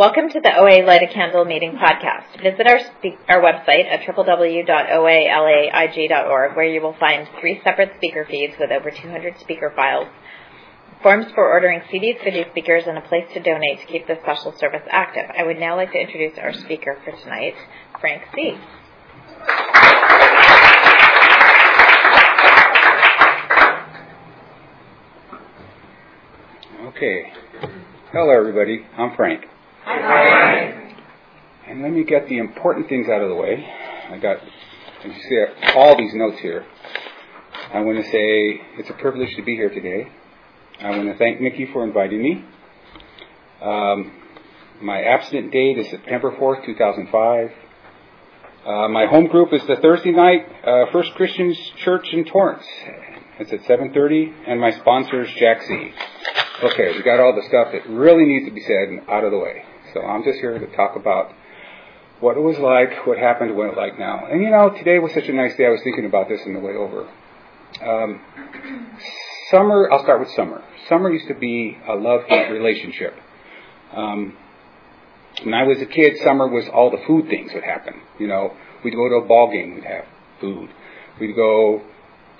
Welcome to the OA Light a Candle Meeting podcast. Visit our, our website at www.oalaig.org where you will find three separate speaker feeds with over 200 speaker files, forms for ordering CDs for these speakers, and a place to donate to keep the special service active. I would now like to introduce our speaker for tonight, Frank C. Okay. Hello, everybody. I'm Frank. And let me get the important things out of the way. I got, as you see, all these notes here. I want to say it's a privilege to be here today. I want to thank Nikki for inviting me. Um, my abstinent date is September 4th, 2005. Uh, my home group is the Thursday night uh, First Christians Church in Torrance. It's at 7:30, and my sponsor is Jack C. Okay, we got all the stuff that really needs to be said out of the way. So I'm just here to talk about what it was like, what happened, what it's like now. And you know, today was such a nice day. I was thinking about this on the way over. Um, summer, I'll start with summer. Summer used to be a love-hate relationship. Um, when I was a kid, summer was all the food things would happen. You know, we'd go to a ball game, we'd have food. We'd go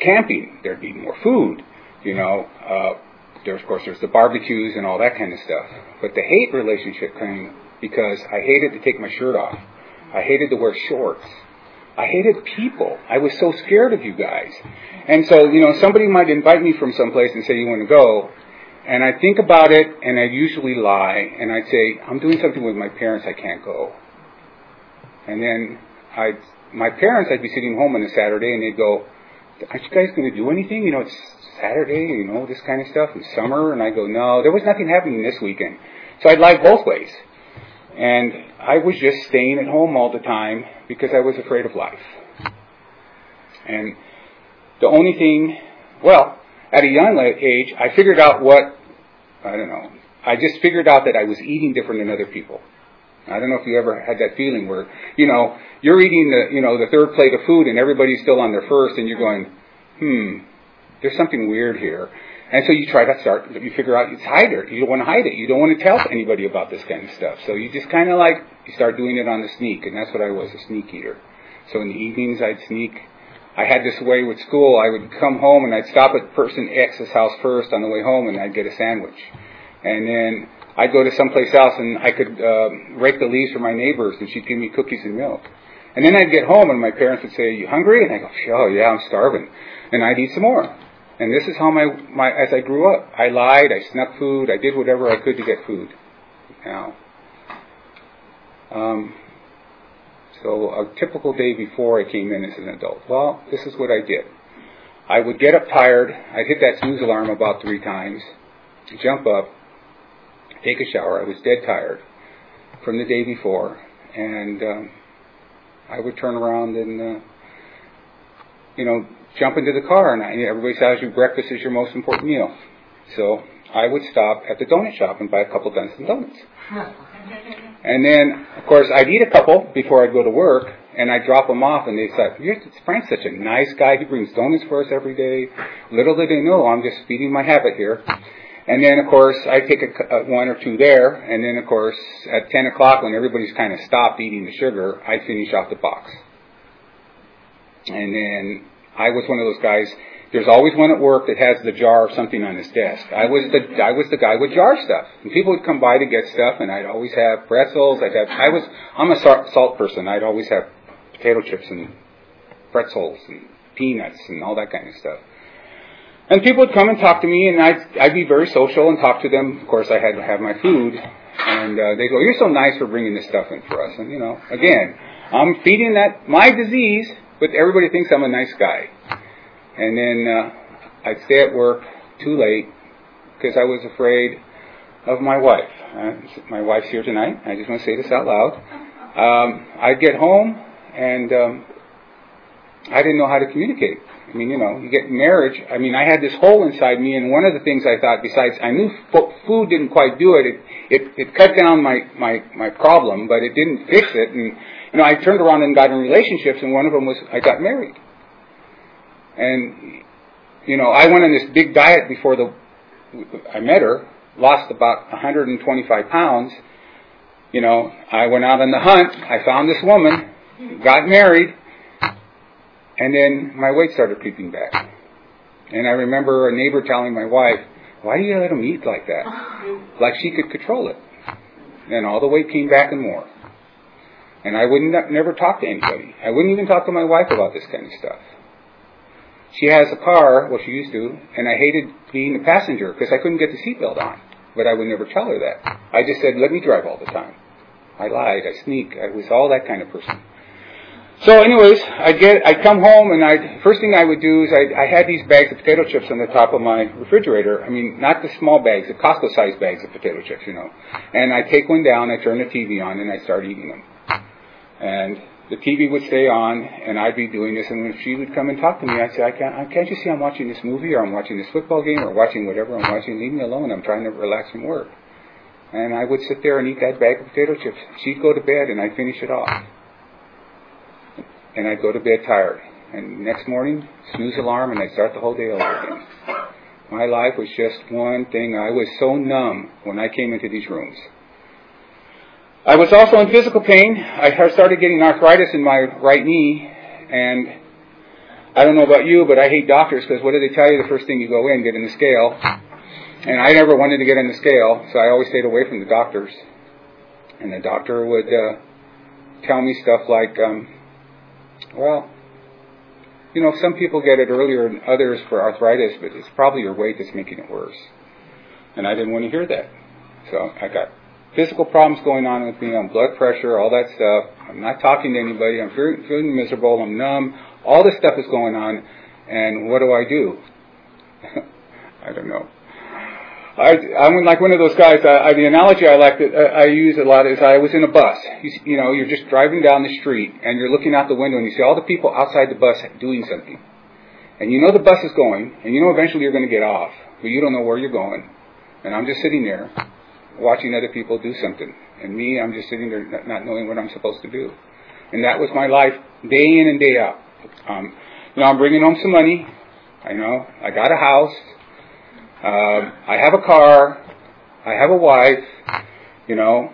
camping, there'd be more food. You know, uh, there, of course, there's the barbecues and all that kind of stuff. But the hate relationship came because I hated to take my shirt off. I hated to wear shorts. I hated people. I was so scared of you guys. And so, you know, somebody might invite me from someplace and say, you want to go? And I think about it and I usually lie and I'd say, I'm doing something with my parents, I can't go. And then I'd, my parents, I'd be sitting home on a Saturday and they'd go, aren't you guys going to do anything? You know, it's Saturday, you know, this kind of stuff, in summer. And I go, no, there was nothing happening this weekend. So I'd lie both ways. And I was just staying at home all the time because I was afraid of life. And the only thing, well, at a young age, I figured out what, I don't know, I just figured out that I was eating different than other people. I don't know if you ever had that feeling where, you know, you're eating the, you know, the third plate of food and everybody's still on their first and you're going, hmm, there's something weird here. And so you try to start, you figure out it's hide it. You don't want to hide it. You don't want to tell anybody about this kind of stuff. So you just kind of like, you start doing it on the sneak. And that's what I was, a sneak eater. So in the evenings I'd sneak. I had this way with school. I would come home and I'd stop at person X's house first on the way home and I'd get a sandwich. And then I'd go to someplace else and I could uh, rake the leaves for my neighbors and she'd give me cookies and milk. And then I'd get home and my parents would say, Are you hungry? And I go, Oh yeah, I'm starving. And I'd eat some more. And this is how my, my as I grew up. I lied, I snuck food, I did whatever I could to get food. Now, um, so a typical day before I came in as an adult. Well, this is what I did. I would get up tired. I'd hit that snooze alarm about three times, jump up, take a shower. I was dead tired from the day before, and um, I would turn around and, uh, you know, jump into the car. And I, everybody tells you breakfast is your most important meal. So I would stop at the donut shop and buy a couple dozen donuts. And then, of course, I'd eat a couple before I'd go to work, and I'd drop them off, and they said, Frank's such a nice guy. He brings donuts for us every day. Little did they know, I'm just feeding my habit here. And then, of course, I take a, a, uh, one or two there, and then, of course, at 10 o'clock, when everybody's kind of stopped eating the sugar, I finish off the box. And then I was one of those guys. There's always one at work that has the jar of something on his desk. I was the I was the guy with jar stuff, and people would come by to get stuff, and I'd always have pretzels. I'd have I was I'm a salt person. I'd always have potato chips and pretzels and peanuts and all that kind of stuff. And people would come and talk to me, and I'd, I'd be very social and talk to them. Of course, I had to have my food. And uh, they go, You're so nice for bringing this stuff in for us. And, you know, again, I'm feeding that, my disease, but everybody thinks I'm a nice guy. And then uh, I'd stay at work too late because I was afraid of my wife. Uh, my wife's here tonight. I just want to say this out loud. Um, I'd get home, and um, I didn't know how to communicate. I mean, you know, you get marriage. I mean, I had this hole inside me, and one of the things I thought, besides, I knew food didn't quite do it. It it, it cut down my my my problem, but it didn't fix it. And you know, I turned around and got in relationships, and one of them was I got married. And you know, I went on this big diet before the I met her, lost about 125 pounds, you know, I went out on the hunt. I found this woman, got married, and then my weight started creeping back. And I remember a neighbor telling my wife, "Why do you let him eat like that? Like she could control it." And all the weight came back and more. And I wouldn't never talk to anybody. I wouldn't even talk to my wife about this kind of stuff. She has a car, well, she used to, and I hated being the passenger because I couldn't get the seatbelt on. But I would never tell her that. I just said, let me drive all the time. I lied, I sneak, I was all that kind of person. So, anyways, I'd get, I'd come home and I first thing I would do is I, I had these bags of potato chips on the top of my refrigerator. I mean, not the small bags, the Costco-sized bags of potato chips, you know. And I take one down, I turn the TV on, and I start eating them. And the TV would stay on, and I'd be doing this, and when she would come and talk to me, I'd say, I can't, can't you see I'm watching this movie, or I'm watching this football game, or watching whatever I'm watching, leave me alone, I'm trying to relax from work. And I would sit there and eat that bag of potato chips. She'd go to bed, and I'd finish it off. And I'd go to bed tired. And next morning, snooze alarm, and I'd start the whole day over again. My life was just one thing. I was so numb when I came into these rooms. I was also in physical pain. I started getting arthritis in my right knee, and I don't know about you, but I hate doctors because what do they tell you the first thing you go in? Get in the scale. And I never wanted to get in the scale, so I always stayed away from the doctors. And the doctor would uh, tell me stuff like, um, well, you know, some people get it earlier than others for arthritis, but it's probably your weight that's making it worse. And I didn't want to hear that. So I got physical problems going on with me. I'm blood pressure, all that stuff. I'm not talking to anybody. I'm feeling, miserable. I'm numb. All this stuff is going on. And what do I do? I don't know. I, I'm like one of those guys. I, I, the analogy I like that I use a lot is I was in a bus. You, you know, you're just driving down the street and you're looking out the window and you see all the people outside the bus doing something. And you know the bus is going, and you know eventually you're going to get off, but you don't know where you're going. And I'm just sitting there, watching other people do something. And me, I'm just sitting there not knowing what I'm supposed to do. And that was my life day in and day out. Um, you know, I'm bringing home some money. I know. I got a house. Um, I have a car. I have a wife. You know,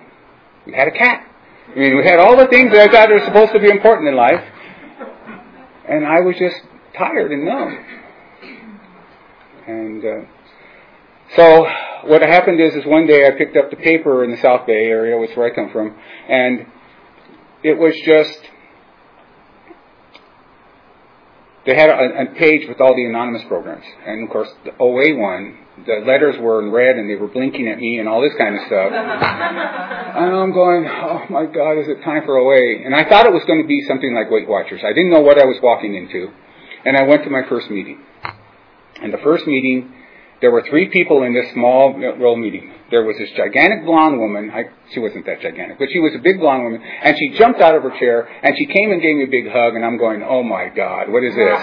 we had a cat. I mean, we had all the things that I thought were supposed to be important in life. And I was just tired and numb. And uh, so what happened is, is one day I picked up the paper in the South Bay area, which is where I come from, and it was just they had a, a, page with all the anonymous programs, and of course the OA one, the letters were in red and they were blinking at me and all this kind of stuff. and I'm going, oh my God, is it time for OA? And I thought it was going to be something like Weight Watchers. I didn't know what I was walking into, and I went to my first meeting. And the first meeting there were three people in this small roll meeting. There was this gigantic blonde woman. I, she wasn't that gigantic, but she was a big blonde woman. And she jumped out of her chair and she came and gave me a big hug. And I'm going, oh my God, what is this?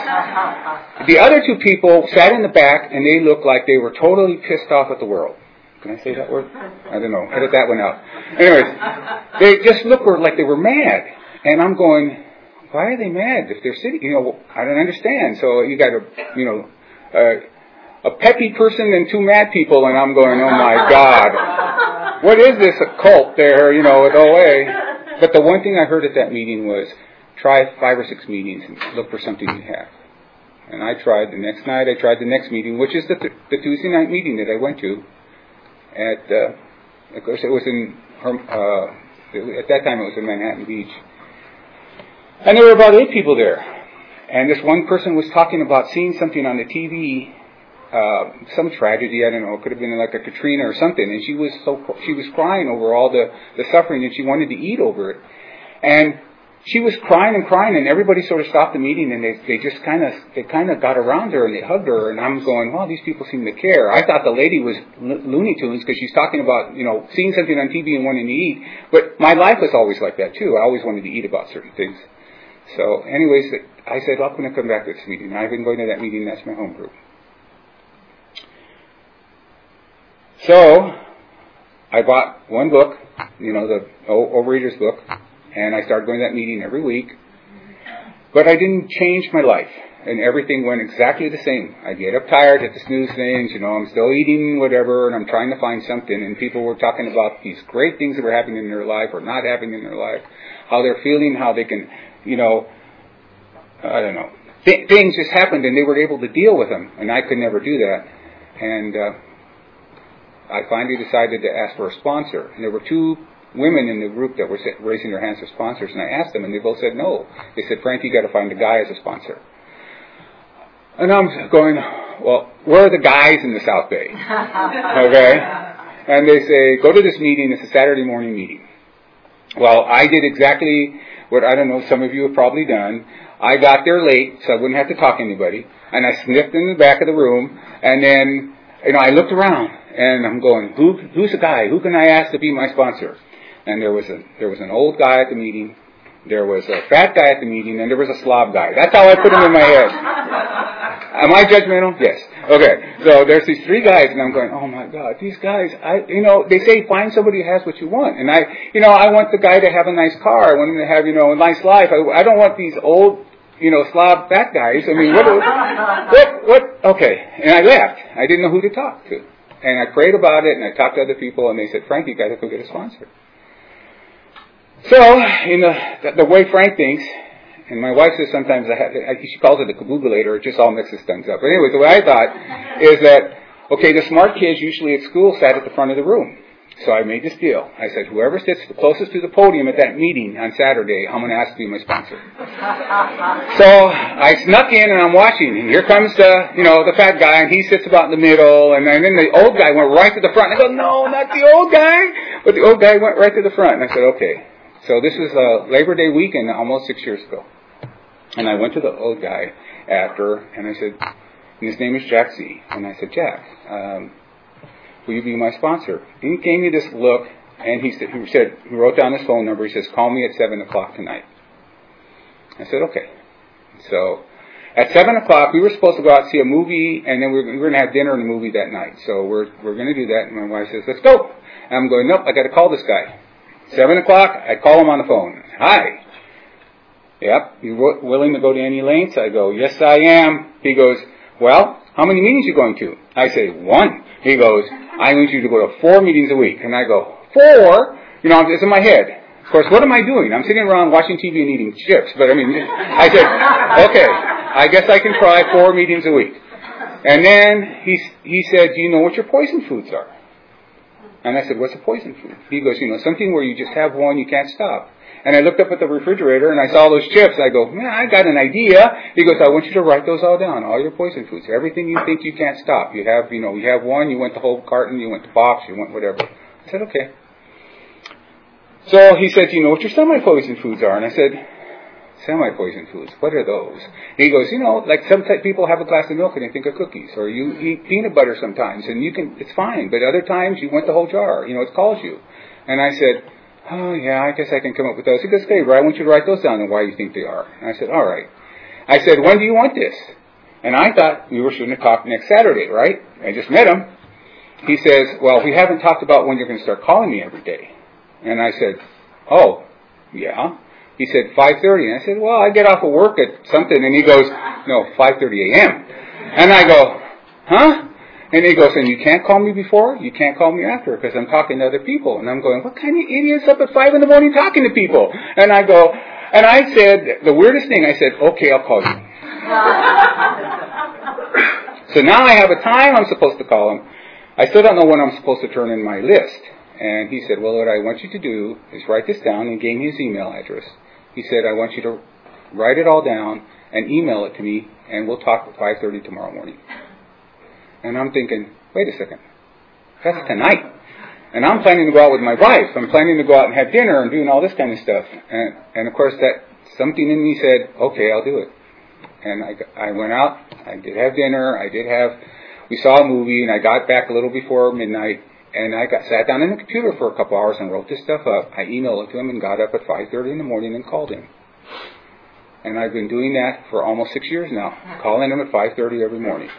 the other two people sat in the back and they looked like they were totally pissed off at the world. Can I say that word? I don't know. Edit that one out. Anyways, they just looked like they were mad. And I'm going, why are they mad if they're sitting? You know, I don't understand. So you got to, you know, uh, a peppy person and two mad people, and I'm going, oh my God, what is this cult there, you know, with OA? But the one thing I heard at that meeting was, try five or six meetings and look for something you have. And I tried the next night, I tried the next meeting, which is the, th- the Tuesday night meeting that I went to at, uh, of course it was in, uh, at that time it was in Manhattan Beach. And there were about eight people there. And this one person was talking about seeing something on the TV uh, some tragedy. I don't know. It could have been like a Katrina or something. And she was so she was crying over all the the suffering, and she wanted to eat over it. And she was crying and crying, and everybody sort of stopped the meeting, and they they just kind of they kind of got around her and they hugged her. And I'm going, well, these people seem to care. I thought the lady was Looney Tunes because she's talking about you know seeing something on TV and wanting to eat. But my life was always like that too. I always wanted to eat about certain things. So, anyways, I said, well, I'm going to come back to this meeting. I've been going to that meeting. That's my home group. So I bought one book, you know, the Overeaters book, and I started going to that meeting every week. But I didn't change my life. and everything went exactly the same. I get up tired, hit the snooze things, you know, I'm still eating whatever, and I'm trying to find something, and people were talking about these great things that were happening in their life or not happening in their life, how they're feeling, how they can, you know, I don't know. Th- things just happened and they were able to deal with them, and I could never do that. And uh, I finally decided to ask for a sponsor. And there were two women in the group that were raising their hands as sponsors, and I asked them, and they both said no. They said, Frank, you got to find a guy as a sponsor. And I'm going, well, where are the guys in the South Bay? Okay? And they say, go to this meeting. It's a Saturday morning meeting. Well, I did exactly what I don't know some of you have probably done. I got there late, so I wouldn't have to talk to anybody. And I sniffed in the back of the room, and then, you know, I looked around, and I'm going, who, who's the guy? Who can I ask to be my sponsor? And there was a, there was an old guy at the meeting, there was a fat guy at the meeting, and there was a slob guy. That's how I put them in my head. Am I judgmental? Yes. Okay. So there's these three guys, and I'm going, oh my God, these guys, I, you know, they say find somebody who has what you want. And I, you know, I want the guy to have a nice car. I want him to have, you know, a nice life. I, I don't want these old, you know, slob fat guys. I mean, what, what, what, okay. And I left. I didn't know who to talk to. And I prayed about it, and I talked to other people, and they said, Frank, you got to go get a sponsor. So, in the, the way Frank thinks, and my wife says sometimes I have, she calls it the kaboogulator, it just all mixes things up. But anyway, the way I thought is that, okay, the smart kids usually at school sat at the front of the room. So I made this deal. I said, whoever sits the closest to the podium at that meeting on Saturday, I'm going to ask to be my sponsor. so I snuck in and I'm watching, and here comes the, you know, the fat guy, and he sits about in the middle, and then the old guy went right to the front. And I go, no, not the old guy. But the old guy went right to the front. And I said, okay, so this was a Labor Day weekend almost six years ago. And I went to the old guy after, and I said, and his name is Jack Z. And I said, Jack, um, will you be my sponsor? And he gave me this look, and he said, he said, he wrote down his phone number. He says, call me at seven o'clock tonight. I said, okay. So at seven o'clock, we were supposed to go out and see a movie, and then we were, we were going to have dinner and a movie that night. So we're we're going to do that. And my wife says, let's go. And I'm going, nope, I got to call this guy. Seven o'clock, I call him on the phone. Hi. Yep, you willing to go to any lengths? I go, yes, I am. He goes, well, how many meetings you going to? I say, one. He goes, I want you to go to four meetings a week. And I go, four? You know, it's in my head. Of course, what am I doing? I'm sitting around watching TV and eating chips. But I mean, I said, okay, I guess I can try four meetings a week. And then he, he said, do you know what your poison foods are? And I said, what's a poison food? He goes, you know, something where you just have one, you can't stop. And I looked up at the refrigerator and I saw those chips. I go, man, I got an idea. He goes, I want you to write those all down, all your poison foods, everything you think you can't stop. You have, you know, you have one, you went the whole carton, you went the box, you went whatever. I said, okay. So he said, you know what your semi-poison foods are? And I said, semi-poison foods. What are those? And he goes, you know, like some people have a glass of milk and they think of cookies, or you eat peanut butter sometimes, and you can, it's fine. But other times you want the whole jar. You know, it calls you. And I said, oh yeah, I guess I can come up with those. He goes, okay, I want you to write those down and why you think they are. And I said, all right. I said, when do you want this? And I thought we were shooting a talk next Saturday, right? I just met him. He says, well, we haven't talked about when you're going to start calling me every day. And I said, oh, yeah. He said 5:30, and I said, "Well, I get off of work at something." And he goes, "No, 5:30 a.m." And I go, "Huh?" And he goes, "And you can't call me before, you can't call me after, because I'm talking to other people." And I'm going, "What kind of idiots up at five in the morning talking to people?" And I go, and I said the weirdest thing. I said, "Okay, I'll call you." so now I have a time I'm supposed to call him. I still don't know when I'm supposed to turn in my list. And he said, Well, what I want you to do is write this down and gave me his email address. He said, I want you to write it all down and email it to me, and we'll talk at 5.30 tomorrow morning. And I'm thinking, wait a second, that's tonight. And I'm planning to go out with my wife. I'm planning to go out and have dinner and doing all this kind of stuff. And, and of course, that something in me said, okay, I'll do it. And I, I went out. I did have dinner. I did have. We saw a movie, and I got back a little before midnight. And I got sat down in the computer for a couple hours and wrote this stuff up. I emailed it to him and got up at 5:30 in the morning and called him. And I've been doing that for almost six years now, calling him at 5:30 every morning.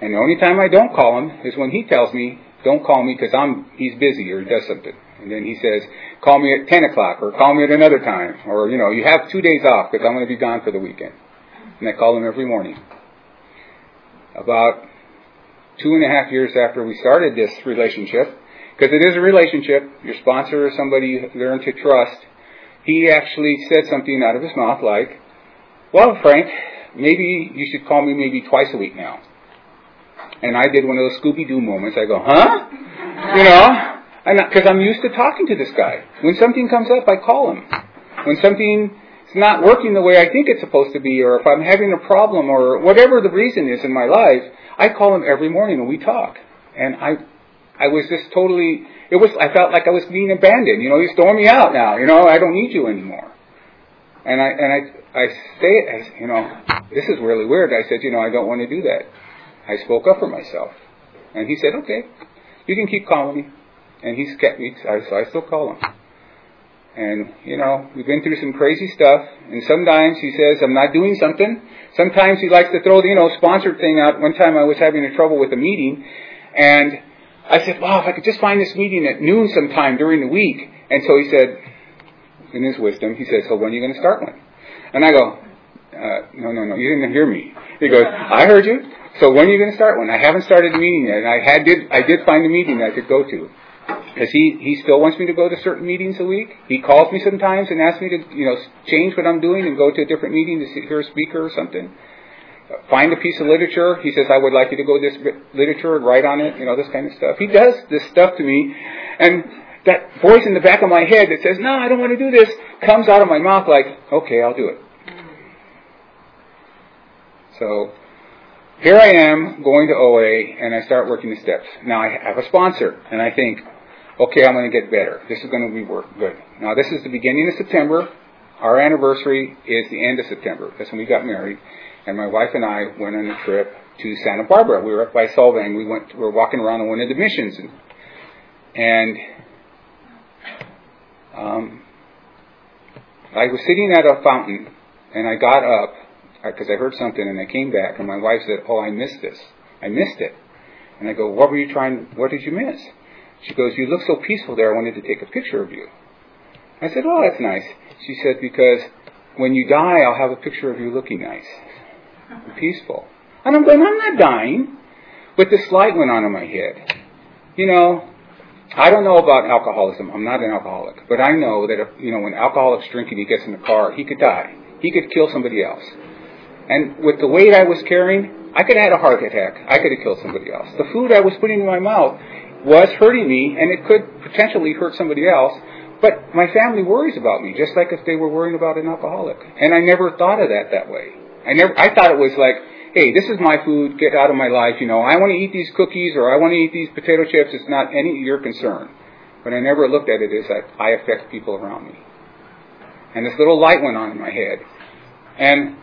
And the only time I don't call him is when he tells me, "Don't call me because I'm he's busy or he does something." And then he says, "Call me at 10 o'clock or call me at another time or you know you have two days off because I'm going to be gone for the weekend." and I call him every morning. About two and a half years after we started this relationship, because it is a relationship, your sponsor is somebody you learn to trust, he actually said something out of his mouth like, well, Frank, maybe you should call me maybe twice a week now. And I did one of those Scooby-Doo moments. I go, huh? You know? Because I'm used to talking to this guy. When something comes up, I call him. When something is not working the way I think it's supposed to be, or if I'm having a problem, or whatever the reason is in my life, I call him every morning and we talk. And I, I was just totally, it was, I felt like I was being abandoned. You know, he's throwing me out now. You know, I don't need you anymore. And I, and I, I say, as, you know, this is really weird. I said, you know, I don't want to do that. I spoke up for myself. And he said, okay, you can keep calling me. And he's kept me, so I still call him. And, you know, we've been through some crazy stuff. And sometimes he says, I'm not doing something. Sometimes he likes to throw the, you know, sponsored thing out. One time I was having a trouble with a meeting. And I said, wow, if I could just find this meeting at noon sometime during the week. And so he said, in his wisdom, he says, so when are you going to start one? And I go, uh, no, no, no, you didn't hear me. He goes, I heard you. So when are you going to start one? I haven't started the meeting yet. And I had did I did find a meeting that I could go to. Because he, he still wants me to go to certain meetings a week. He calls me sometimes and asks me to, you know, change what I'm doing and go to a different meeting to hear a speaker or something. Find a piece of literature. He says, I would like you to go to this literature and write on it, you know, this kind of stuff. He does this stuff to me. And that voice in the back of my head that says, no, I don't want to do this, comes out of my mouth like, okay, I'll do it. So here I am going to OA and I start working the steps. Now I have a sponsor and I think, okay, I'm going to get better. This is going to be work good. Now this is the beginning of September. Our anniversary is the end of September. That's when we got married. And my wife and I went on a trip to Santa Barbara. We were up by Solvang. We went, we were walking around on one of the missions. And, and um, I was sitting at a fountain and I got up because I heard something and I came back and my wife said, "Oh, I missed this. I missed it." And I go, "What were you trying? What did you miss?" She goes, "You look so peaceful there. I wanted to take a picture of you." I said, "Oh, that's nice." She said, "Because when you die, I'll have a picture of you looking nice, and peaceful." And I'm going, "I'm not dying." But this light went on in my head. You know, I don't know about alcoholism. I'm not an alcoholic, but I know that if, you know when alcoholics drink and he gets in the car, he could die. He could kill somebody else. And with the weight I was carrying, I could have had a heart attack. I could have killed somebody else. The food I was putting in my mouth was hurting me, and it could potentially hurt somebody else. But my family worries about me, just like if they were worrying about an alcoholic. And I never thought of that that way. I never. I thought it was like, hey, this is my food. Get out of my life. You know, I want to eat these cookies or I want to eat these potato chips. It's not any of your concern. But I never looked at it as that I affect people around me. And this little light went on in my head. And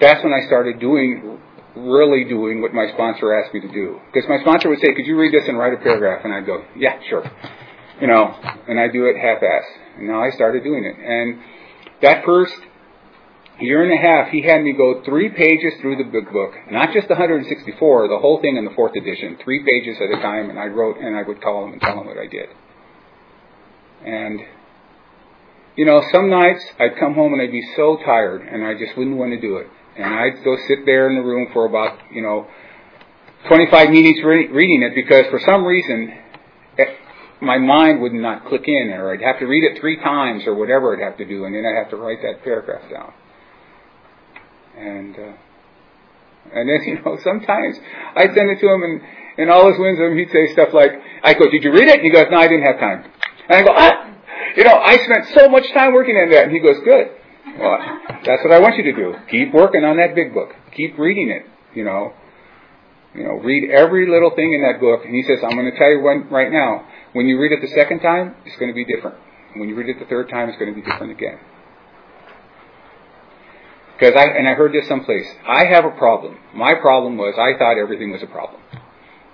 that's when I started doing, really doing what my sponsor asked me to do. Because my sponsor would say, could you read this and write a paragraph? And I'd go, yeah, sure. You know, and I'd do it half-ass. And now I started doing it. And that first year and a half, he had me go three pages through the big book, not just the 164, the whole thing in the fourth edition, three pages at a time, and I wrote and I would call him and tell him what I did. And, you know, some nights I'd come home and I'd be so tired and I just wouldn't want to do it and I'd go sit there in the room for about, you know, 25 minutes re- reading it because for some reason it, my mind would not click in, or I'd have to read it three times, or whatever I'd have to do, and then I'd have to write that paragraph down. And uh, and then you know sometimes I'd send it to him, and in all his wisdom he'd say stuff like, "I go, did you read it?" And he goes, "No, I didn't have time." And I go, "Ah." You know, I spent so much time working on that. And he goes, good. Well, that's what I want you to do. Keep working on that big book. Keep reading it. You know, you know, read every little thing in that book. And he says, I'm going to tell you one right now. When you read it the second time, it's going to be different. When you read it the third time, it's going to be different again. Because I and I heard this someplace. I have a problem. My problem was I thought everything was a problem.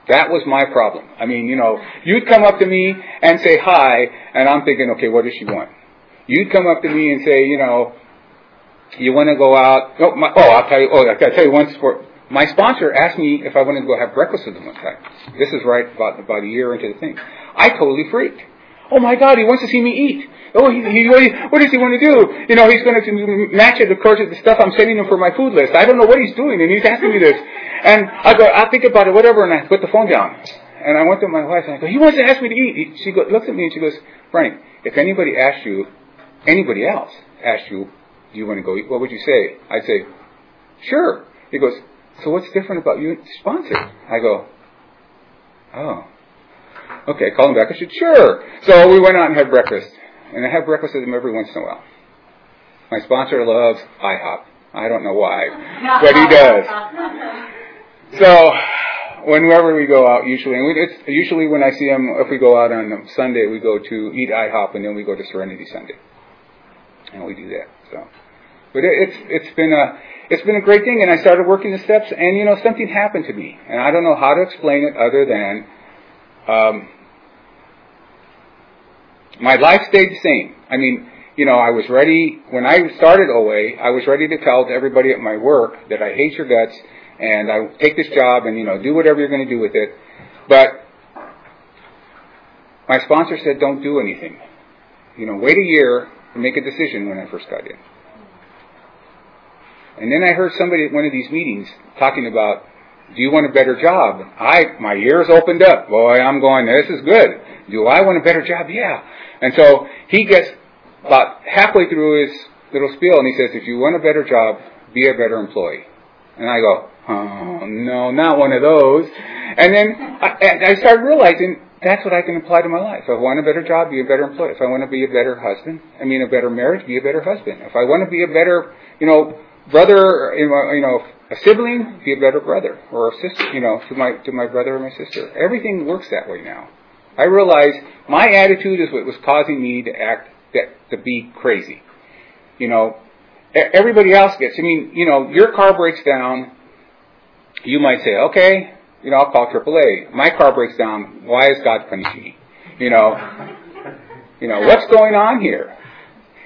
That was my problem. I mean, you know, you'd come up to me and say hi, and I'm thinking, okay, what does she want? You'd come up to me and say, you know, you want to go out? Oh, my, oh, I'll tell you. Oh, I will tell you one sport. My sponsor asked me if I wanted to go have breakfast with him one time. This is right about about a year into the thing. I totally freaked. Oh my God, he wants to see me eat. Oh, he, he, what does he want to do? You know, he's going to match it, of course, with the stuff I'm sending him for my food list. I don't know what he's doing, and he's asking me this. And I go, I'll think about it, whatever, and I put the phone down. And I went to my wife and I go, he wants to ask me to eat. She go, looks at me and she goes, Frank, if anybody asked you, anybody else asked you, do you want to go eat, what would you say? I'd say, sure. He goes, so what's different about you sponsor? I go, oh. Okay, call him back. I said, sure. So we went out and had breakfast. And I have breakfast with him every once in a while. My sponsor loves IHOP. I don't know why, but he does. So whenever we go out, usually, and it's usually when I see him, if we go out on Sunday, we go to eat IHOP, and then we go to Serenity Sunday, and we do that. So, but it, it's it's been a it's been a great thing, and I started working the steps, and you know something happened to me, and I don't know how to explain it other than um, my life stayed the same. I mean, you know, I was ready when I started OA. I was ready to tell to everybody at my work that I hate your guts and I take this job and you know do whatever you're going to do with it. But my sponsor said, don't do anything. You know, wait a year make a decision when I first got in. And then I heard somebody at one of these meetings talking about, do you want a better job? I, my ears opened up. Boy, I'm going, this is good. Do I want a better job? Yeah. And so he gets about halfway through his little spiel and he says, if you want a better job, be a better employee. And I go, oh no, not one of those. And then I, and I started realizing that's what I can apply to my life. If I want a better job, be a better employee. If I want to be a better husband, I mean a better marriage, be a better husband. If I want to be a better, you know, brother, you know, a sibling, be a better brother or a sister, you know, to my to my brother or my sister. Everything works that way now. I realize my attitude is what was causing me to act that to be crazy. You know, everybody else gets. I mean, you know, your car breaks down. You might say, okay, you know, I'll call AAA. My car breaks down. Why is God punishing me? You know, you know, what's going on here?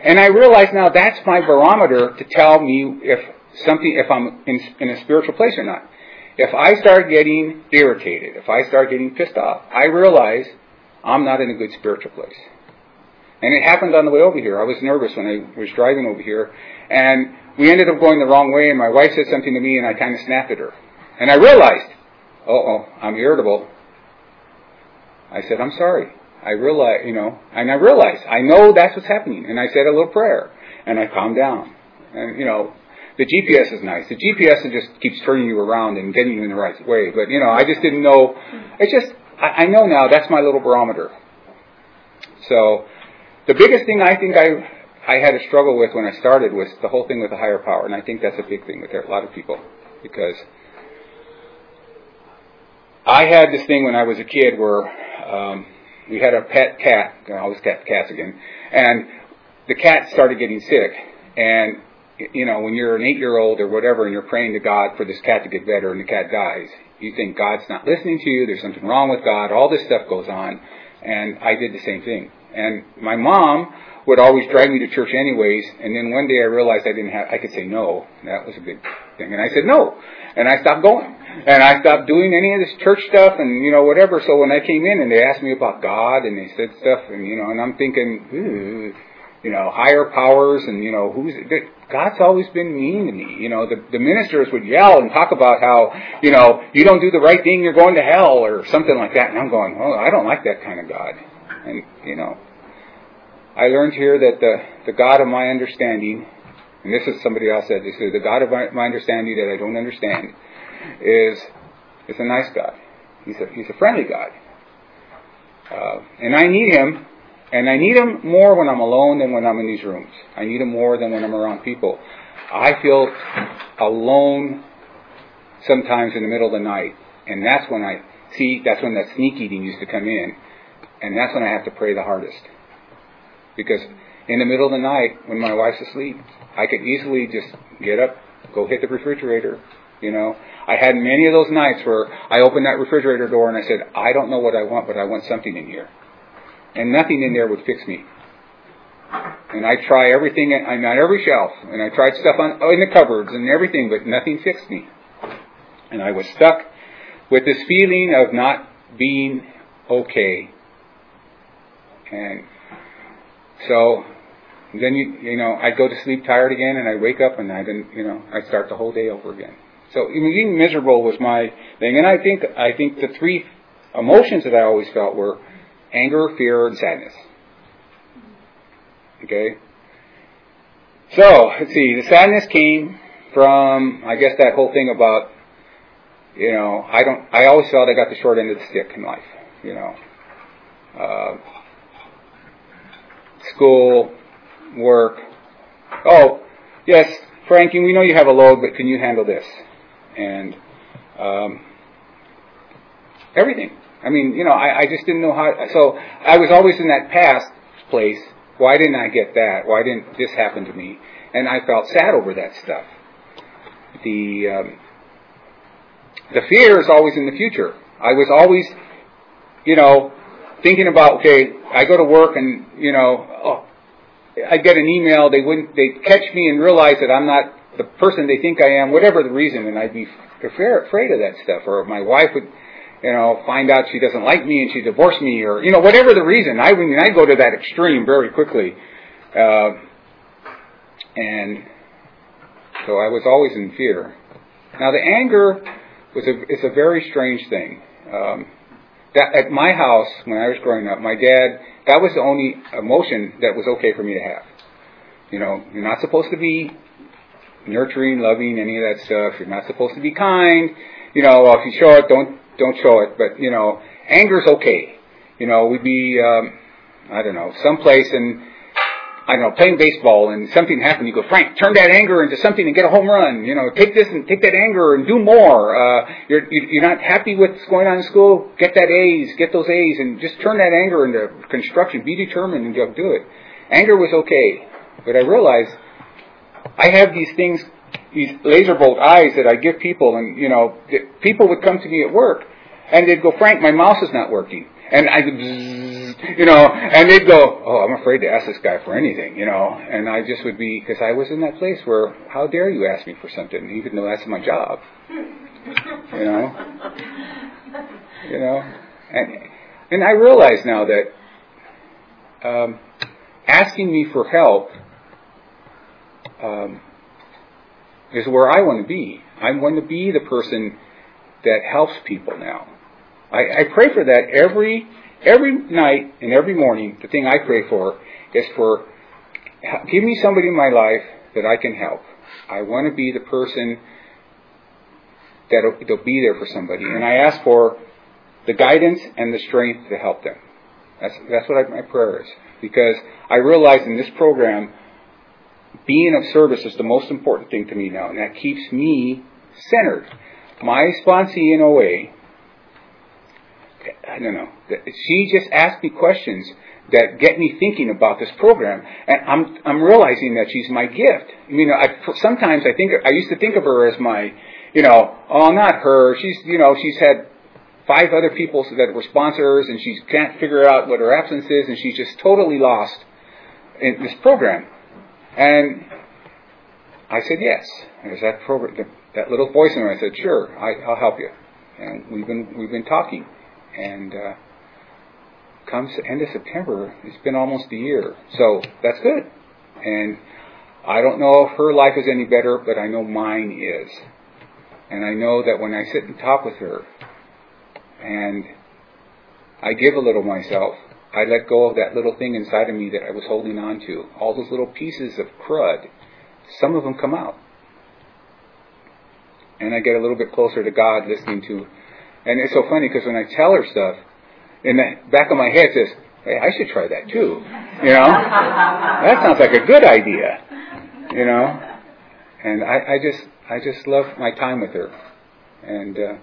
And I realize now that's my barometer to tell me if something, if I'm in, in a spiritual place or not. If I start getting irritated, if I start getting pissed off, I realize I'm not in a good spiritual place. And it happened on the way over here. I was nervous when I was driving over here, and we ended up going the wrong way, and my wife said something to me, and I kind of snapped at her. And I realized, oh, I'm irritable. I said, I'm sorry. I realize, you know, and I realized, I know that's what's happening. And I said a little prayer, and I calmed down. And, you know, the GPS is nice. The GPS just keeps turning you around and getting you in the right way. But, you know, I just didn't know. It's just, I, I know now that's my little barometer. So, the biggest thing I think I I had a struggle with when I started was the whole thing with the higher power, and I think that's a big thing with a lot of people because I had this thing when I was a kid where um, we had a pet cat. I always cat cats again, and the cat started getting sick, and you know when you're an eight-year-old or whatever, and you're praying to God for this cat to get better, and the cat dies, you think God's not listening to you. There's something wrong with God. All this stuff goes on, and I did the same thing. And my mom would always drag me to church anyways. And then one day I realized I didn't have, I could say no. That was a big thing. And I said no. And I stopped going. And I stopped doing any of this church stuff and, you know, whatever. So when I came in and they asked me about God and they said stuff and, you know, and I'm thinking, you know, higher powers and, you know, who's, God's always been mean to me. You know, the, the ministers would yell and talk about how, you know, you don't do the right thing, you're going to hell or something like that. And I'm going, oh, I don't like that kind of God. And, you know, I learned here that the, the God of my understanding, and this is somebody else said this, the God of my understanding that I don't understand is, is a nice God. He's a, he's a friendly God. Uh, and I need him, and I need him more when I'm alone than when I'm in these rooms. I need him more than when I'm around people. I feel alone sometimes in the middle of the night, and that's when I see, that's when that sneak eating used to come in, and that's when I have to pray the hardest. Because in the middle of the night, when my wife's asleep, I could easily just get up, go hit the refrigerator. You know, I had many of those nights where I opened that refrigerator door and I said, I don't know what I want, but I want something in here. And nothing in there would fix me. And I try everything—I on every shelf, and I tried stuff on in the cupboards and everything, but nothing fixed me. And I was stuck with this feeling of not being okay And so then you you know I go to sleep tired again, and I wake up and I didn't you know I start the whole day over again. So I mean, being miserable was my thing, and I think I think the three emotions that I always felt were anger, fear, and sadness. Okay. So let's see. The sadness came from I guess that whole thing about you know I don't I always felt I got the short end of the stick in life. You know. Uh, school, work. Oh, yes, Frankie, we know you have a load, but can you handle this? And um, everything. I mean, you know, I, I just didn't know how. So I was always in that past place. Why didn't I get that? Why didn't this happen to me? And I felt sad over that stuff. The um, the fear is always in the future. I was always, you know, thinking about okay, I go to work and you know, oh, I get an email. They wouldn't. They catch me and realize that I'm not the person they think I am, whatever the reason, and I'd be afraid of that stuff. Or my wife would, you know, find out she doesn't like me and she divorced me, or you know, whatever the reason. I mean, I go to that extreme very quickly, uh, and so I was always in fear. Now the anger was a is a very strange thing. Um, that at my house when I was growing up, my dad that was the only emotion that was okay for me to have. You know, you're not supposed to be nurturing, loving, any of that stuff. You're not supposed to be kind. You know, if you show it, don't don't show it. But you know, anger's okay. You know, we'd be um, I don't know someplace and I don't know, playing baseball and something happened, you go, Frank, turn that anger into something and get a home run. You know, take this and take that anger and do more. Uh, you're, you're not happy with what's going on in school? Get that A's, get those A's and just turn that anger into construction. Be determined and go do it. Anger was okay. But I realized I have these things, these laser bolt eyes that I give people and, you know, people would come to me at work and they'd go, Frank, my mouse is not working. And I, you know, and they'd go, oh, I'm afraid to ask this guy for anything, you know. And I just would be, because I was in that place where, how dare you ask me for something, even though that's my job, you know. You know, and and I realize now that um, asking me for help um, is where I want to be. I want to be the person that helps people now. I, I pray for that every every night and every morning. The thing I pray for is for give me somebody in my life that I can help. I want to be the person that'll, that'll be there for somebody, and I ask for the guidance and the strength to help them. That's that's what I, my prayer is because I realize in this program, being of service is the most important thing to me now, and that keeps me centered. My sponsee in OA I don't know. She just asked me questions that get me thinking about this program, and I'm I'm realizing that she's my gift. I mean, I, sometimes I think I used to think of her as my, you know, oh, not her. She's you know she's had five other people that were sponsors, and she can't figure out what her absence is, and she's just totally lost in this program. And I said yes. There's that program, that little voice in her. I said sure, I, I'll help you. And we've been we've been talking. And uh, comes end of September, it's been almost a year. So that's good. And I don't know if her life is any better, but I know mine is. And I know that when I sit and talk with her, and I give a little myself, I let go of that little thing inside of me that I was holding on to. All those little pieces of crud, some of them come out. And I get a little bit closer to God listening to and it's so funny because when I tell her stuff, in the back of my head says, hey, I should try that too. You know? that sounds like a good idea. You know? And I, I just, I just love my time with her. And, uh,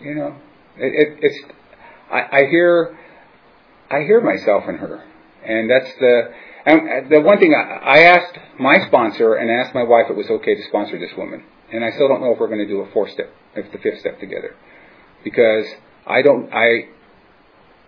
you know, it, it, it's, I, I hear, I hear myself in her. And that's the, and the one thing I, I asked my sponsor and asked my wife if it was okay to sponsor this woman. And I still don't know if we're going to do a fourth step if the fifth step together. Because I don't, I,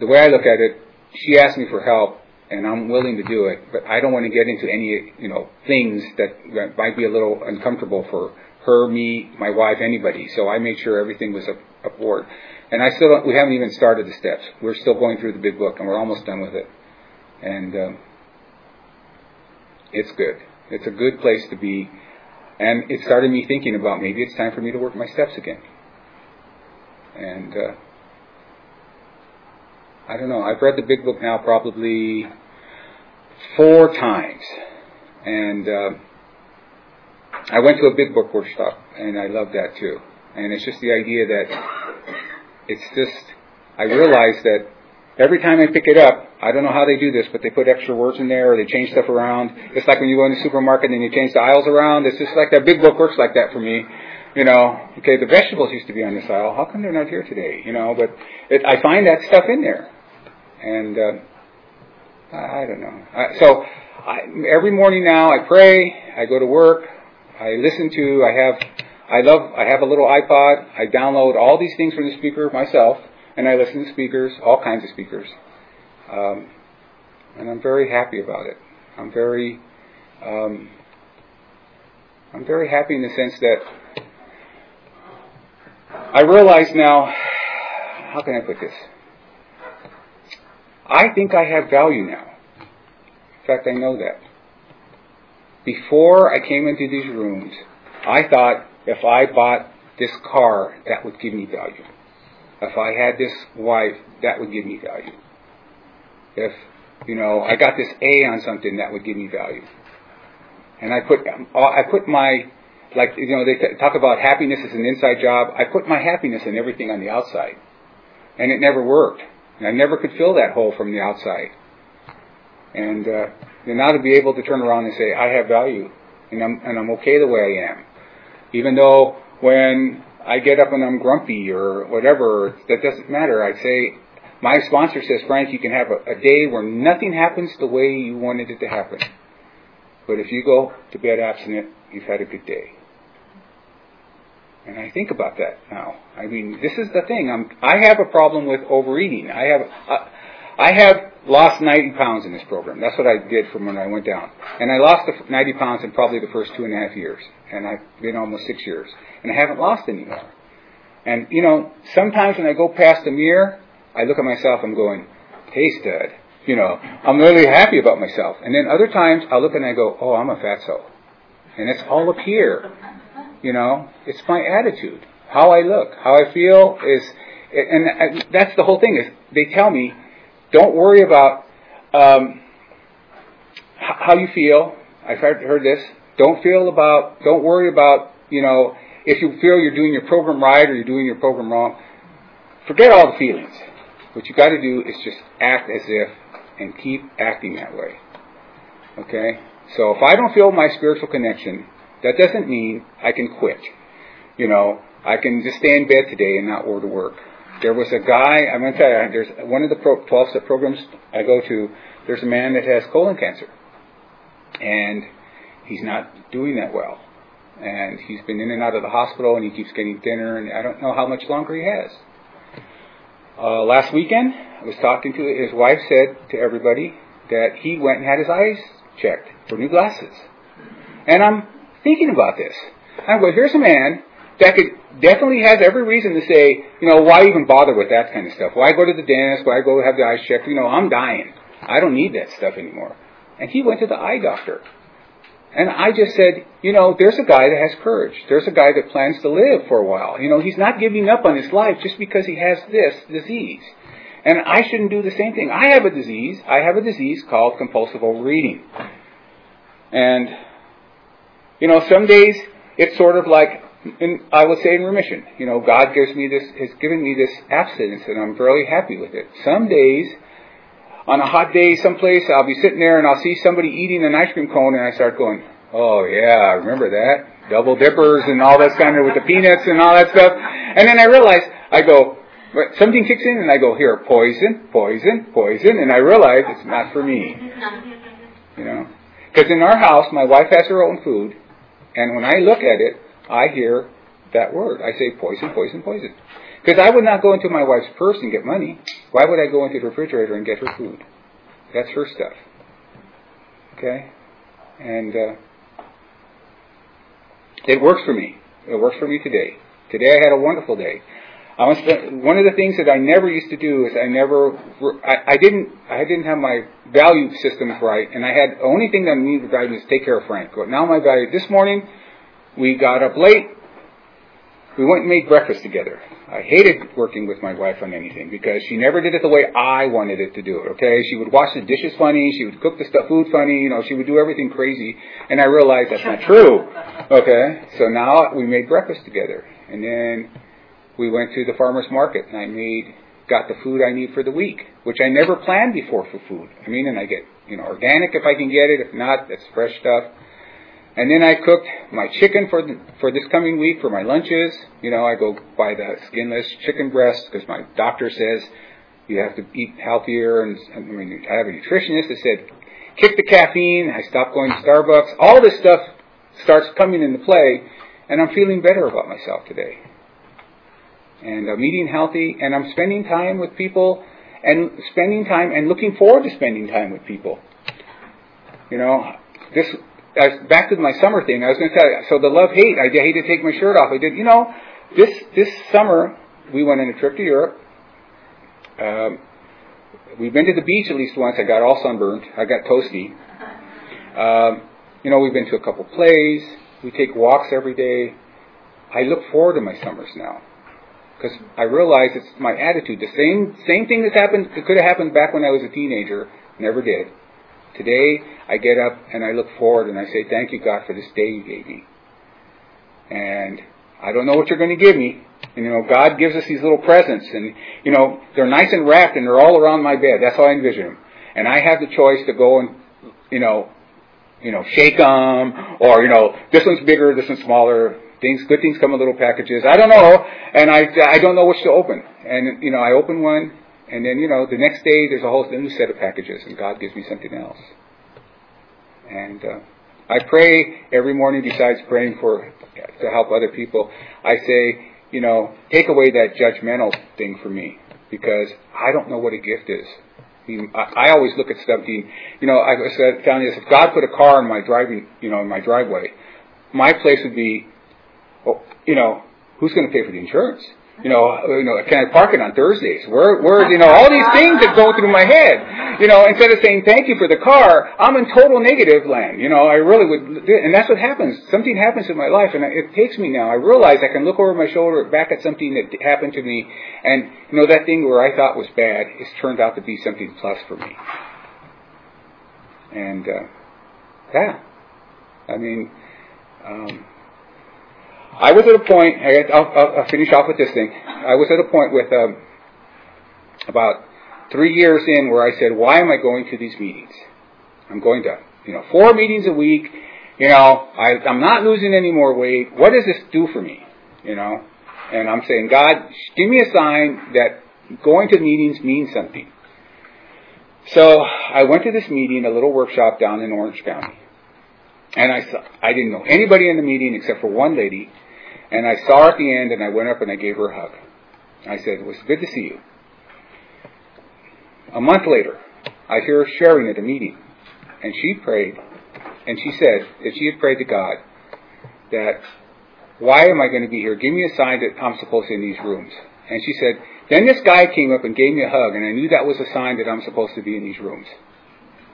the way I look at it, she asked me for help and I'm willing to do it, but I don't want to get into any, you know, things that might be a little uncomfortable for her, me, my wife, anybody. So I made sure everything was up, aboard. And I still don't, we haven't even started the steps. We're still going through the big book, and we're almost done with it. And um, it's good. It's a good place to be. And it started me thinking about maybe it's time for me to work my steps again. And uh, I don't know. I've read the big book now probably four times. And uh, I went to a big book workshop, and I love that too. And it's just the idea that it's just, I realize that every time I pick it up, I don't know how they do this, but they put extra words in there or they change stuff around. It's like when you go in the supermarket and you change the aisles around. It's just like that big book works like that for me. You know, okay, the vegetables used to be on this aisle. How come they're not here today? You know, but it, I find that stuff in there. And, uh, I, I don't know. I, so, I, every morning now I pray, I go to work, I listen to, I have, I love, I have a little iPod, I download all these things from the speaker myself, and I listen to speakers, all kinds of speakers. Um, and I'm very happy about it. I'm very, um, I'm very happy in the sense that I realize now, how can I put this? I think I have value now. In fact, I know that. Before I came into these rooms, I thought if I bought this car, that would give me value. If I had this wife, that would give me value. If, you know, I got this A on something, that would give me value. And I put, I put my, like, you know, they talk about happiness as an inside job. I put my happiness in everything on the outside. And it never worked. And I never could fill that hole from the outside. And, uh, and now to be able to turn around and say, I have value. And I'm, and I'm okay the way I am. Even though when I get up and I'm grumpy or whatever, that doesn't matter. I say, my sponsor says, Frank, you can have a, a day where nothing happens the way you wanted it to happen. But if you go to bed abstinent, you've had a good day. And I think about that now. I mean, this is the thing. I'm, I have a problem with overeating. I have, uh, I have lost 90 pounds in this program. That's what I did from when I went down. And I lost the 90 pounds in probably the first two and a half years. And I've been almost six years. And I haven't lost any more. And, you know, sometimes when I go past the mirror, I look at myself, I'm going, hey, stud. You know, I'm really happy about myself. And then other times I look and I go, oh, I'm a fatso. And it's all up here. You know, it's my attitude. How I look, how I feel is, and that's the whole thing is they tell me, don't worry about um, how you feel. I've heard this. Don't feel about. Don't worry about. You know, if you feel you're doing your program right or you're doing your program wrong, forget all the feelings. What you got to do is just act as if and keep acting that way. Okay. So if I don't feel my spiritual connection, that doesn't mean I can quit. You know, I can just stay in bed today and not go to work. There was a guy, I'm going to tell you, there's one of the 12 step programs I go to, there's a man that has colon cancer. And he's not doing that well. And he's been in and out of the hospital and he keeps getting thinner and I don't know how much longer he has. Uh, last weekend, I was talking to his wife said to everybody that he went and had his eyes checked for new glasses. And I'm thinking about this. I go, here's a man that could definitely has every reason to say, you know, why even bother with that kind of stuff? Why go to the dentist? Why go have the eyes checked? You know, I'm dying. I don't need that stuff anymore. And he went to the eye doctor. And I just said, you know, there's a guy that has courage. There's a guy that plans to live for a while. You know, he's not giving up on his life just because he has this disease. And I shouldn't do the same thing. I have a disease. I have a disease called compulsive overeating. And, you know, some days it's sort of like and I would say in remission. You know, God gives me this, has given me this abstinence, and I'm very happy with it. Some days, on a hot day someplace, I'll be sitting there and I'll see somebody eating an ice cream cone, and I start going, "Oh yeah, I remember that double dippers and all that kind of with the peanuts and all that stuff." And then I realize, I go, something kicks in, and I go, "Here, poison, poison, poison," and I realize it's not for me. You know, because in our house, my wife has her own food, and when I look at it, I hear that word. I say poison, poison, poison. Because I would not go into my wife's purse and get money. Why would I go into the refrigerator and get her food? That's her stuff. Okay? And uh, it works for me. It works for me today. Today I had a wonderful day. I was one of the things that I never used to do is I never I, I didn't I didn't have my value systems right, and I had the only thing that I needed to value was take care of Frank. But now my value this morning, we got up late. We went and made breakfast together. I hated working with my wife on anything because she never did it the way I wanted it to do it. Okay, she would wash the dishes funny, she would cook the stuff, food funny, you know, she would do everything crazy, and I realized that's not true. Okay, so now we made breakfast together, and then we went to the farmer's market and I made got the food I need for the week, which I never planned before for food. I mean, and I get you know organic if I can get it. If not, that's fresh stuff. And then I cooked my chicken for the, for this coming week for my lunches. You know, I go buy the skinless chicken breast because my doctor says you have to eat healthier. And I mean, I have a nutritionist that said kick the caffeine. I stopped going to Starbucks. All this stuff starts coming into play, and I'm feeling better about myself today and I'm eating healthy, and I'm spending time with people, and spending time and looking forward to spending time with people. You know, this back to my summer thing. I was going to tell you. So the love hate. I hate to take my shirt off. I did. You know, this this summer we went on a trip to Europe. Um, we've been to the beach at least once. I got all sunburned. I got toasty. Um, you know, we've been to a couple plays. We take walks every day. I look forward to my summers now because I realize it's my attitude. The same same thing that's happened could have happened back when I was a teenager, never did. Today I get up and I look forward and I say, "Thank you, God, for this day you gave me." And I don't know what you're going to give me. And you know, God gives us these little presents, and you know, they're nice and wrapped, and they're all around my bed. That's how I envision them. And I have the choice to go and, you know, you know, shake them, or you know, this one's bigger, this one's smaller things, good things come in little packages. I don't know, and I I don't know which to open. And you know, I open one, and then you know, the next day there's a whole new set of packages, and God gives me something else. And uh, I pray every morning. Besides praying for to help other people, I say, you know, take away that judgmental thing for me because I don't know what a gift is. I, mean, I, I always look at something, you know, I telling you this, if God put a car in my driving, you know, in my driveway, my place would be well, you know, who's going to pay for the insurance? You know, you know, can I park it on Thursdays? Where, where, you know, all these things that go through my head. You know, instead of saying thank you for the car, I'm in total negative land. You know, I really would, and that's what happens. Something happens in my life, and it takes me now. I realize I can look over my shoulder back at something that happened to me, and you know, that thing where I thought was bad has turned out to be something plus for me. And uh, yeah, I mean. Um, I was at a point, I'll, I'll, finish off with this thing. I was at a point with um, about three years in where I said, why am I going to these meetings? I'm going to, you know, four meetings a week. You know, I, I'm not losing any more weight. What does this do for me? You know, and I'm saying, God, give me a sign that going to meetings means something. So I went to this meeting, a little workshop down in Orange County. And I saw, I didn't know anybody in the meeting except for one lady and I saw her at the end, and I went up and I gave her a hug. I said, It was good to see you. A month later, I hear her sharing at a meeting, and she prayed, and she said that she had prayed to God that, Why am I going to be here? Give me a sign that I'm supposed to be in these rooms. And she said, Then this guy came up and gave me a hug, and I knew that was a sign that I'm supposed to be in these rooms.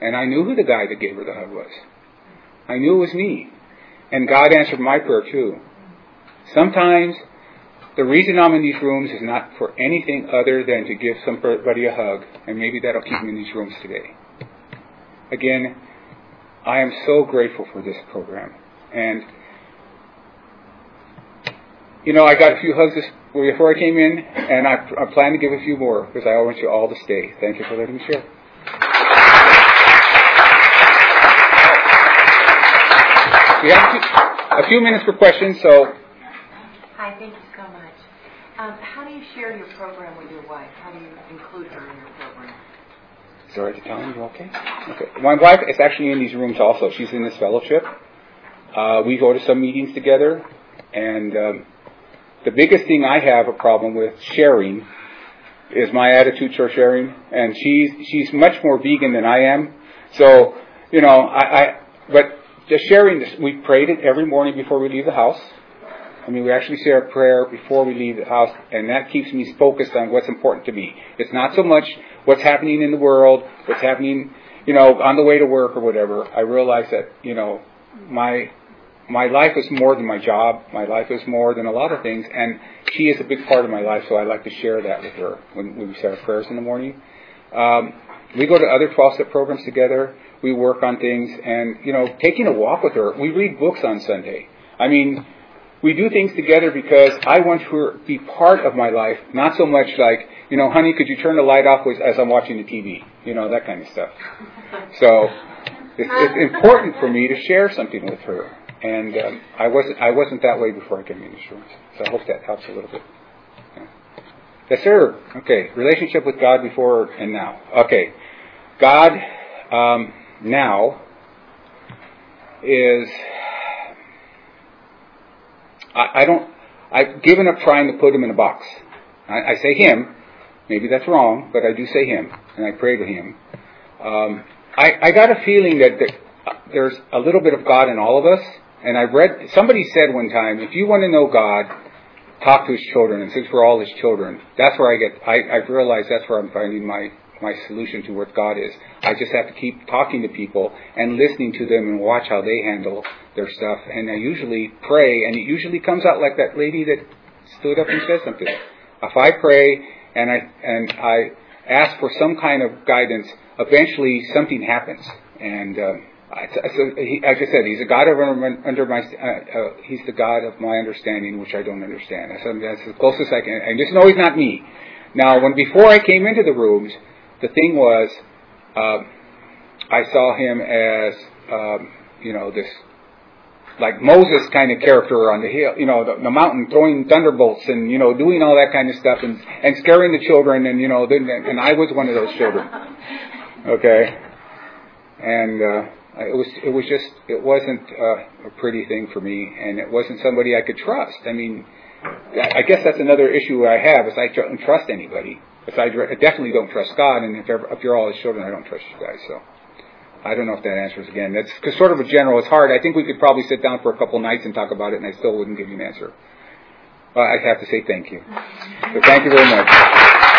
And I knew who the guy that gave her the hug was. I knew it was me. And God answered my prayer too. Sometimes the reason I'm in these rooms is not for anything other than to give somebody a hug, and maybe that'll keep me in these rooms today. Again, I am so grateful for this program. And, you know, I got a few hugs this, before I came in, and I, I plan to give a few more because I want you all to stay. Thank you for letting me share. We have a few minutes for questions, so Hi, thank you so much. Um, how do you share your program with your wife? How do you include her in your program? Sorry to tell you, okay? Okay. My wife is actually in these rooms also. She's in this fellowship. Uh, we go to some meetings together, and um, the biggest thing I have a problem with sharing is my attitude toward sharing, and she's she's much more vegan than I am. So, you know, I, I but just sharing this, we prayed it every morning before we leave the house. I mean, we actually say our prayer before we leave the house, and that keeps me focused on what's important to me. It's not so much what's happening in the world, what's happening, you know, on the way to work or whatever. I realize that, you know, my my life is more than my job. My life is more than a lot of things, and she is a big part of my life. So I like to share that with her when, we say our prayers in the morning. Um, we go to other 12-step programs together. We work on things, and you know, taking a walk with her. We read books on Sunday. I mean, we do things together because I want her to be part of my life, not so much like, you know, honey, could you turn the light off as I'm watching the TV? You know, that kind of stuff. So it's, it's important for me to share something with her, and um, I wasn't I wasn't that way before I came into insurance. So I hope that helps a little bit. Yeah. Yes, sir. Okay, relationship with God before and now. Okay, God um, now is I, I don't. I've given up trying to put him in a box. I, I, say him. Maybe that's wrong, but I do say him, and I pray to him. Um, I, I, got a feeling that, uh, there's a little bit of God in all of us. And I read somebody said one time, if you want to know God, talk to His children. And since we're all His children, that's where I get. I, I've realized that's where I'm finding my my solution to what God is. I just have to keep talking to people and listening to them and watch how they handle their stuff. And I usually pray, and it usually comes out like that lady that stood up and said something. If I pray and I and I ask for some kind of guidance, eventually something happens. And uh, I, so he, like I said, he's a God of under my. Uh, uh, he's the God of my understanding, which I don't understand. I said that's the closest I can. And just know he's not me. Now, when before I came into the rooms, the thing was, uh, I saw him as, um, you know, this like Moses kind of character on the hill, you know, the, the, mountain, throwing thunderbolts and you know, doing all that kind of stuff and and scaring the children, and you know, then, and I was one of those children. Okay, and uh, it was it was just it wasn't uh, a pretty thing for me, and it wasn't somebody I could trust. I mean, I guess that's another issue I have is I don't trust anybody. Because I definitely don't trust God, and if, if you're all His children, I don't trust you guys. So I don't know if that answers again. That's cause sort of a general. It's hard. I think we could probably sit down for a couple nights and talk about it, and I still wouldn't give you an answer. Well, I have to say thank you. So thank you very much.